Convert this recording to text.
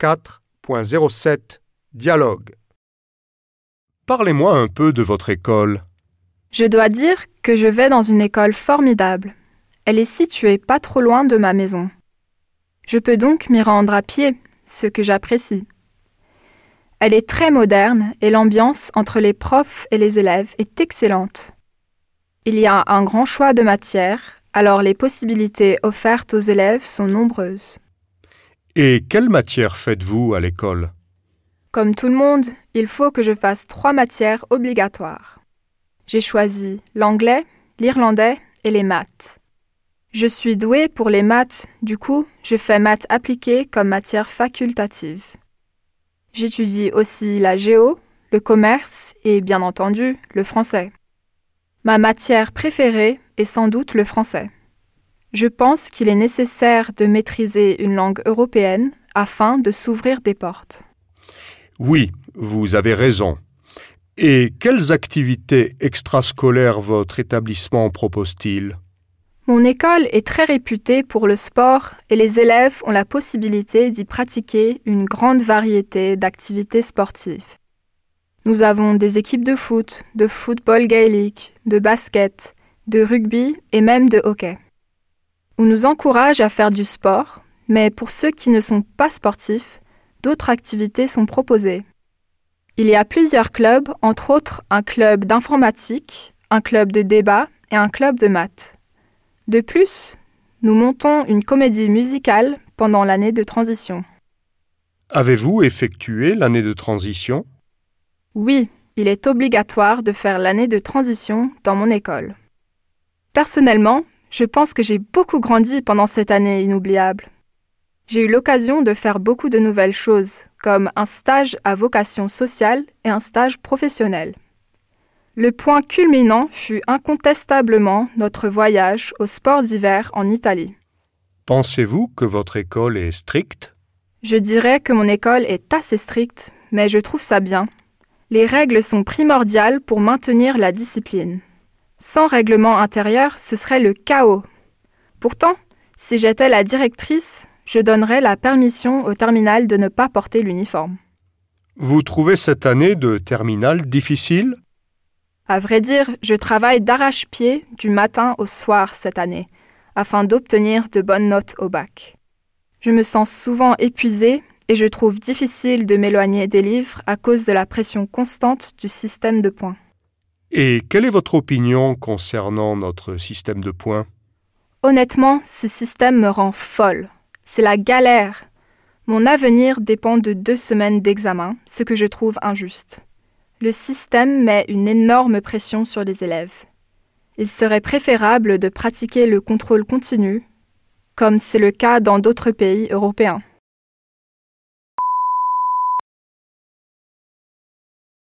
4.07 Dialogue Parlez-moi un peu de votre école. Je dois dire que je vais dans une école formidable. Elle est située pas trop loin de ma maison. Je peux donc m'y rendre à pied, ce que j'apprécie. Elle est très moderne et l'ambiance entre les profs et les élèves est excellente. Il y a un grand choix de matières, alors les possibilités offertes aux élèves sont nombreuses. Et quelle matière faites-vous à l'école? Comme tout le monde, il faut que je fasse trois matières obligatoires. J'ai choisi l'anglais, l'irlandais et les maths. Je suis douée pour les maths, du coup, je fais maths appliquées comme matière facultative. J'étudie aussi la géo, le commerce et bien entendu le français. Ma matière préférée est sans doute le français. Je pense qu'il est nécessaire de maîtriser une langue européenne afin de s'ouvrir des portes. Oui, vous avez raison. Et quelles activités extrascolaires votre établissement propose-t-il? Mon école est très réputée pour le sport et les élèves ont la possibilité d'y pratiquer une grande variété d'activités sportives. Nous avons des équipes de foot, de football gaélique, de basket, de rugby et même de hockey. On nous encourage à faire du sport, mais pour ceux qui ne sont pas sportifs, d'autres activités sont proposées. Il y a plusieurs clubs, entre autres un club d'informatique, un club de débat et un club de maths. De plus, nous montons une comédie musicale pendant l'année de transition. Avez-vous effectué l'année de transition? Oui, il est obligatoire de faire l'année de transition dans mon école. Personnellement, je pense que j'ai beaucoup grandi pendant cette année inoubliable. J'ai eu l'occasion de faire beaucoup de nouvelles choses, comme un stage à vocation sociale et un stage professionnel. Le point culminant fut incontestablement notre voyage au sport d'hiver en Italie. Pensez-vous que votre école est stricte? Je dirais que mon école est assez stricte, mais je trouve ça bien. Les règles sont primordiales pour maintenir la discipline. Sans règlement intérieur, ce serait le chaos. Pourtant, si j'étais la directrice, je donnerais la permission au terminal de ne pas porter l'uniforme. Vous trouvez cette année de terminale difficile? À vrai dire, je travaille d'arrache-pied du matin au soir cette année, afin d'obtenir de bonnes notes au bac. Je me sens souvent épuisée et je trouve difficile de m'éloigner des livres à cause de la pression constante du système de points. Et quelle est votre opinion concernant notre système de points? Honnêtement, ce système me rend folle. C'est la galère. Mon avenir dépend de deux semaines d'examen, ce que je trouve injuste. Le système met une énorme pression sur les élèves. Il serait préférable de pratiquer le contrôle continu, comme c'est le cas dans d'autres pays européens.